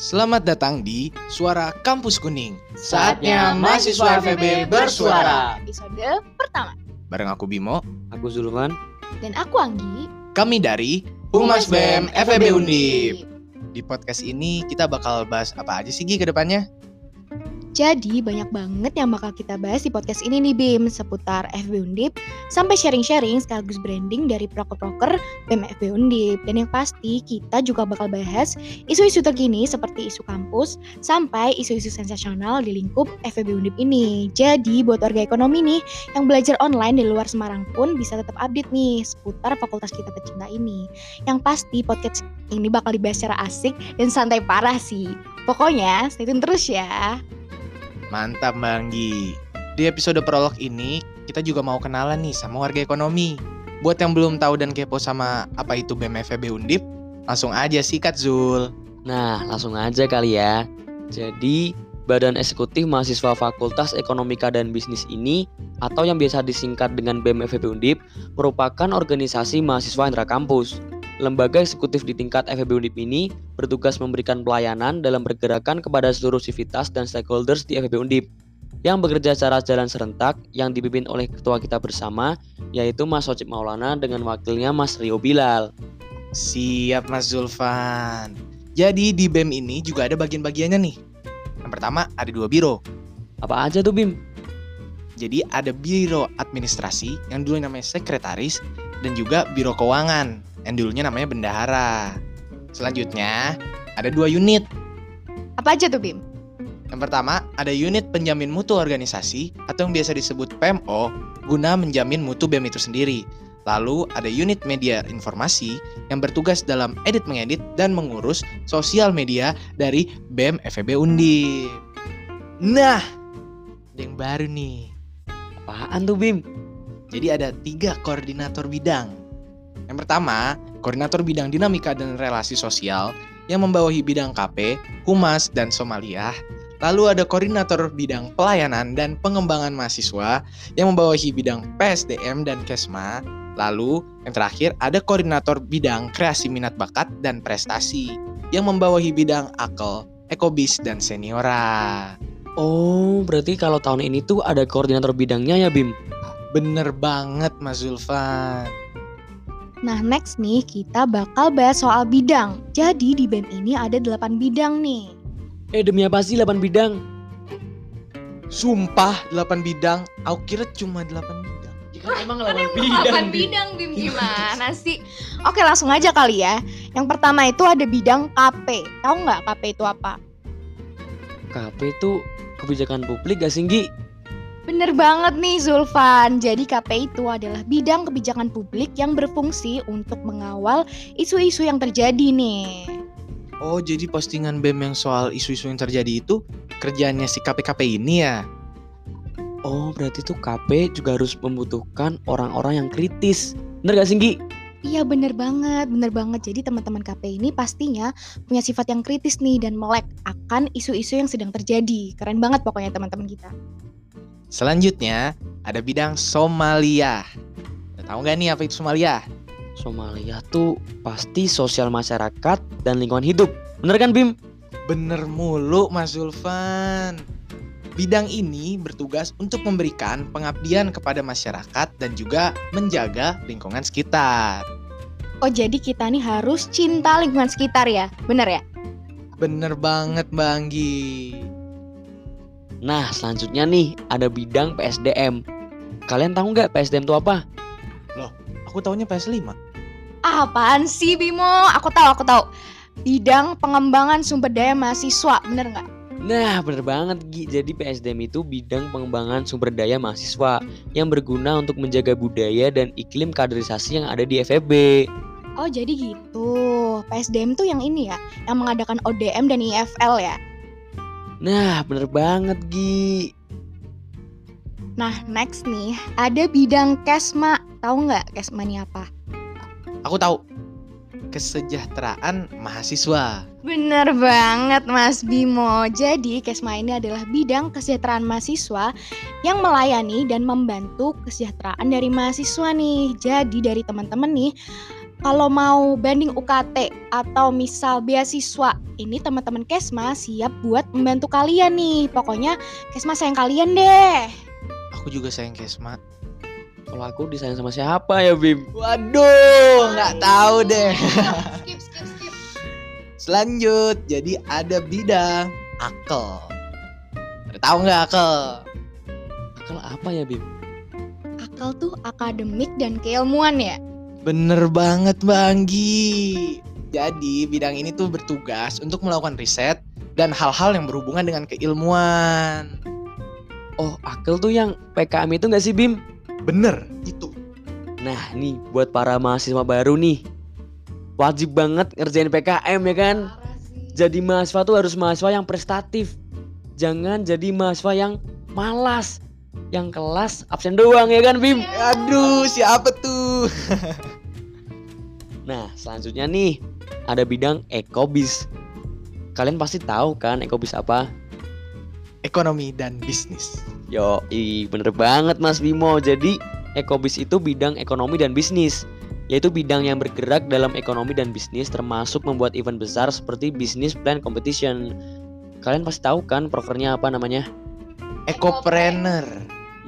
Selamat datang di Suara Kampus Kuning. Saatnya mahasiswa FEB bersuara. Episode pertama. Bareng aku Bimo, Aku Zulfan. Dan aku Anggi. kami dari Humas BEM FEB Undip. Di podcast ini kita bakal bahas apa aja sih Gi ke depannya? Jadi banyak banget yang bakal kita bahas di podcast ini nih Bim Seputar FB Undip Sampai sharing-sharing sekaligus branding dari proker-proker BEM FB Undip. Dan yang pasti kita juga bakal bahas isu-isu terkini seperti isu kampus Sampai isu-isu sensasional di lingkup FB Undip ini. Jadi buat warga ekonomi nih yang belajar online di luar Semarang pun bisa tetap update nih Seputar fakultas kita tercinta ini. Yang pasti podcast ini bakal dibahas secara asik dan santai parah sih. Pokoknya stay tune terus ya Mantap Mbak Anggi. Di episode prolog ini kita juga mau kenalan nih sama warga ekonomi. Buat yang belum tahu dan kepo sama apa itu BEM FEB Undip, langsung aja sikat Zul. Nah, langsung aja kali ya. Jadi, Badan Eksekutif Mahasiswa Fakultas Ekonomika dan Bisnis ini atau yang biasa disingkat dengan BEM FEB Undip merupakan organisasi mahasiswa intrakampus. Lembaga eksekutif di tingkat FEB Undip ini bertugas memberikan pelayanan dalam pergerakan kepada seluruh sivitas dan stakeholders di FEB Undip yang bekerja secara jalan serentak yang dipimpin oleh ketua kita bersama yaitu Mas Socip Maulana dengan wakilnya Mas Rio Bilal. Siap Mas Zulfan. Jadi di BEM ini juga ada bagian-bagiannya nih. Yang pertama ada dua biro. Apa aja tuh Bim? Jadi ada biro administrasi yang dulu namanya sekretaris dan juga biro keuangan yang dulunya namanya bendahara. Selanjutnya ada dua unit. Apa aja tuh Bim? Yang pertama ada unit penjamin mutu organisasi atau yang biasa disebut PMO guna menjamin mutu BEM itu sendiri. Lalu ada unit media informasi yang bertugas dalam edit mengedit dan mengurus sosial media dari BEM FEB Undip. Nah, ada yang baru nih. Apaan tuh Bim? Jadi ada tiga koordinator bidang. Yang pertama, koordinator bidang dinamika dan relasi sosial yang membawahi bidang KP, Humas, dan Somaliah. Lalu ada koordinator bidang pelayanan dan pengembangan mahasiswa yang membawahi bidang PSDM dan Kesma. Lalu yang terakhir ada koordinator bidang kreasi minat bakat dan prestasi yang membawahi bidang akel, ekobis, dan seniora. Oh, berarti kalau tahun ini tuh ada koordinator bidangnya ya Bim? Bener banget Mas Zulfan. Nah next nih kita bakal bahas soal bidang Jadi di BEM ini ada 8 bidang nih Eh demi apa sih 8 bidang? Sumpah 8 bidang, aku kira cuma 8 bidang. emang 8 bidang Bim gimana sih? Oke langsung aja kali ya Yang pertama itu ada bidang KP Tahu nggak KP itu apa? KP itu kebijakan publik gak sih Gi? Bener banget nih Zulfan, jadi KP itu adalah bidang kebijakan publik yang berfungsi untuk mengawal isu-isu yang terjadi nih. Oh, jadi postingan BEM yang soal isu-isu yang terjadi itu kerjaannya si KPKP ini ya? Oh berarti tuh KP juga harus membutuhkan orang-orang yang kritis Bener gak sih Gi? Iya bener banget, bener banget. Jadi teman-teman KP ini pastinya punya sifat yang kritis nih dan melek akan isu-isu yang sedang terjadi. Keren banget pokoknya teman-teman kita. Selanjutnya, ada bidang Somalia. Udah tahu nggak nih apa itu Somalia? Somalia tuh pasti sosial masyarakat dan lingkungan hidup Bener kan Bim? Bener mulu Mas Zulfan. Bidang ini bertugas untuk memberikan pengabdian kepada masyarakat dan juga menjaga lingkungan sekitar. Oh jadi kita nih harus cinta lingkungan sekitar ya, bener ya? Bener banget Mbak Anggi. Nah selanjutnya nih ada bidang PSDM Kalian tahu nggak PSDM itu apa? Aku taunya PS5. Ah, apaan sih Bimo? Aku tahu, aku tahu. Bidang pengembangan sumber daya mahasiswa, bener nggak? Nah bener banget Gi Jadi PSDM itu bidang pengembangan sumber daya mahasiswa Yang berguna untuk menjaga budaya dan iklim kaderisasi yang ada di FEB Oh jadi gitu. PSDM tuh yang ini ya, yang mengadakan ODM dan IFL ya. Nah bener banget Gi Nah next nih ada bidang kesma. Tahu nggak kesma ini apa? Aku tahu. Kesejahteraan mahasiswa. Bener banget Mas Bimo. Jadi Kesma ini adalah bidang kesejahteraan mahasiswa yang melayani dan membantu kesejahteraan dari mahasiswa nih. Jadi dari teman-teman nih kalau mau banding UKT atau misal beasiswa, ini teman-teman Kesma siap buat membantu kalian nih. Pokoknya Kesma sayang kalian deh. Aku juga sayang Kesma. Kalau aku disayang sama siapa ya Bim? Waduh, nggak tahu deh. skip, skip, skip. Selanjut, jadi ada bidang akel. Ada tahu nggak akel? Akal apa ya Bim? Akal tuh akademik dan keilmuan ya. Bener banget Bang Gi. Jadi bidang ini tuh bertugas untuk melakukan riset dan hal-hal yang berhubungan dengan keilmuan. Oh akal tuh yang PKM itu nggak sih Bim? Bener, itu. Nah nih buat para mahasiswa baru nih Wajib banget ngerjain PKM ya kan Jadi mahasiswa tuh harus mahasiswa yang prestatif Jangan jadi mahasiswa yang malas Yang kelas absen doang ya kan Bim Aduh, siapa tuh? Nah selanjutnya nih Ada bidang ekobis Kalian pasti tahu kan ekobis apa? Ekonomi dan bisnis. Yo, ih, bener banget Mas Bimo. Jadi ekobis itu bidang ekonomi dan bisnis, yaitu bidang yang bergerak dalam ekonomi dan bisnis, termasuk membuat event besar seperti business plan competition. Kalian pasti tahu kan prokernya apa namanya? Ekopreneur.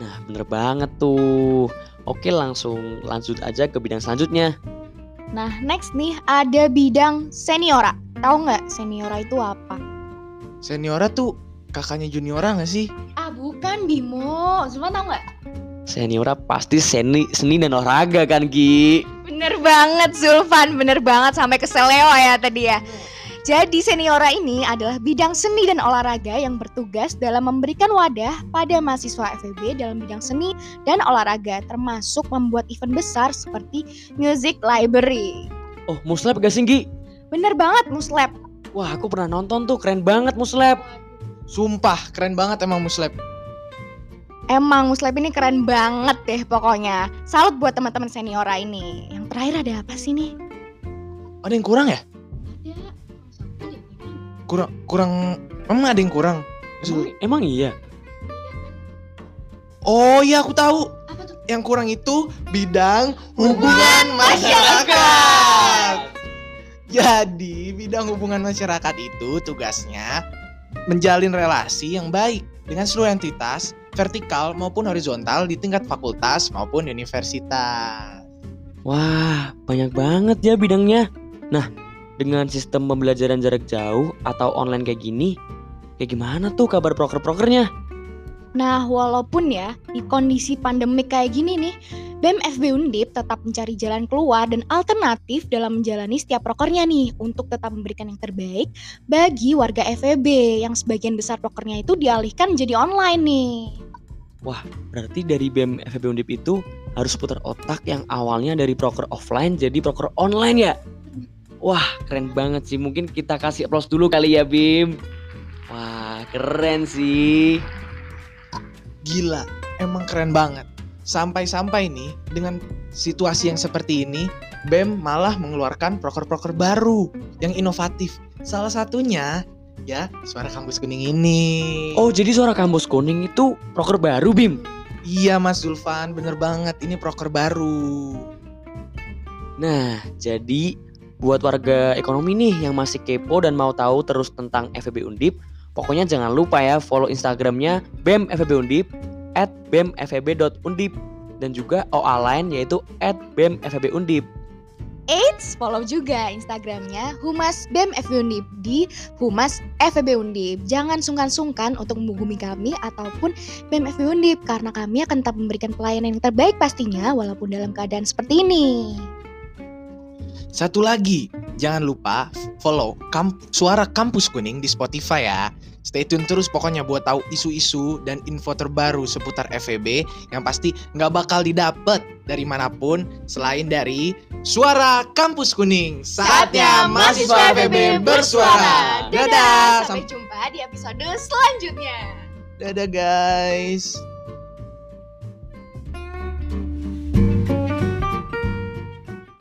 Nah, bener banget tuh. Oke, langsung lanjut aja ke bidang selanjutnya. Nah, next nih ada bidang seniora. Tahu nggak seniora itu apa? Seniora tuh kakaknya juniora nggak sih? Ah, bukan Bimo. Zulfa tahu nggak? Seniora pasti seni, seni dan olahraga kan, Ki? Bener banget Zulfan, bener banget sampai ke Seleo ya tadi ya. Jadi seniora ini adalah bidang seni dan olahraga yang bertugas dalam memberikan wadah pada mahasiswa FEB dalam bidang seni dan olahraga termasuk membuat event besar seperti Music Library. Oh, muslab gak sih, Ki? Bener banget Muslab. Wah, aku pernah nonton tuh, keren banget muslab. Sumpah, keren banget emang Muslab. Emang Muslab ini keren banget deh pokoknya. Salut buat teman-teman seniora ini. Yang terakhir ada apa sih nih? Ada yang kurang ya? Kurang, kurang, emang ada yang kurang? Emang, emang iya? Oh iya aku tahu. Apa tuh? Yang kurang itu bidang hubungan masyarakat. Jadi bidang hubungan masyarakat itu tugasnya menjalin relasi yang baik dengan seluruh entitas vertikal maupun horizontal di tingkat fakultas maupun universitas. Wah, banyak banget ya bidangnya. Nah, dengan sistem pembelajaran jarak jauh atau online kayak gini, kayak gimana tuh kabar proker-prokernya? Nah, walaupun ya di kondisi pandemik kayak gini nih, BEM FB Undip tetap mencari jalan keluar dan alternatif dalam menjalani setiap prokernya nih untuk tetap memberikan yang terbaik bagi warga FEB yang sebagian besar prokernya itu dialihkan menjadi online nih. Berarti dari BEM FEB Undip itu harus putar otak yang awalnya dari proker offline jadi proker online ya? Wah, keren banget sih. Mungkin kita kasih applause dulu kali ya, Bim. Wah, keren sih. Gila, emang keren banget. Sampai-sampai nih dengan situasi yang seperti ini, BEM malah mengeluarkan proker-proker baru yang inovatif. Salah satunya ya suara kampus kuning ini. Oh, jadi suara kampus kuning itu proker baru, Bim? iya Mas Zulfan, bener banget ini proker baru. Nah, jadi buat warga ekonomi nih yang masih kepo dan mau tahu terus tentang FEB Undip, pokoknya jangan lupa ya follow Instagramnya BEM FEB Undip at bemfeb.undip dan juga OA lain yaitu at bemfeb undip. Eits, follow juga Instagramnya Humas BEM FEB Undip di Humas FEB Undip. Jangan sungkan-sungkan untuk menghubungi kami ataupun BEM FEB Undip karena kami akan tetap memberikan pelayanan yang terbaik pastinya walaupun dalam keadaan seperti ini. Satu lagi, jangan lupa follow kamp suara kampus kuning di Spotify ya. Stay tune terus pokoknya buat tahu isu-isu dan info terbaru seputar FEB yang pasti nggak bakal didapat dari mana pun selain dari suara kampus kuning. Saatnya mahasiswa FEB bersuara. Dadah, Sampai Sam- jumpa di episode selanjutnya. dadah guys.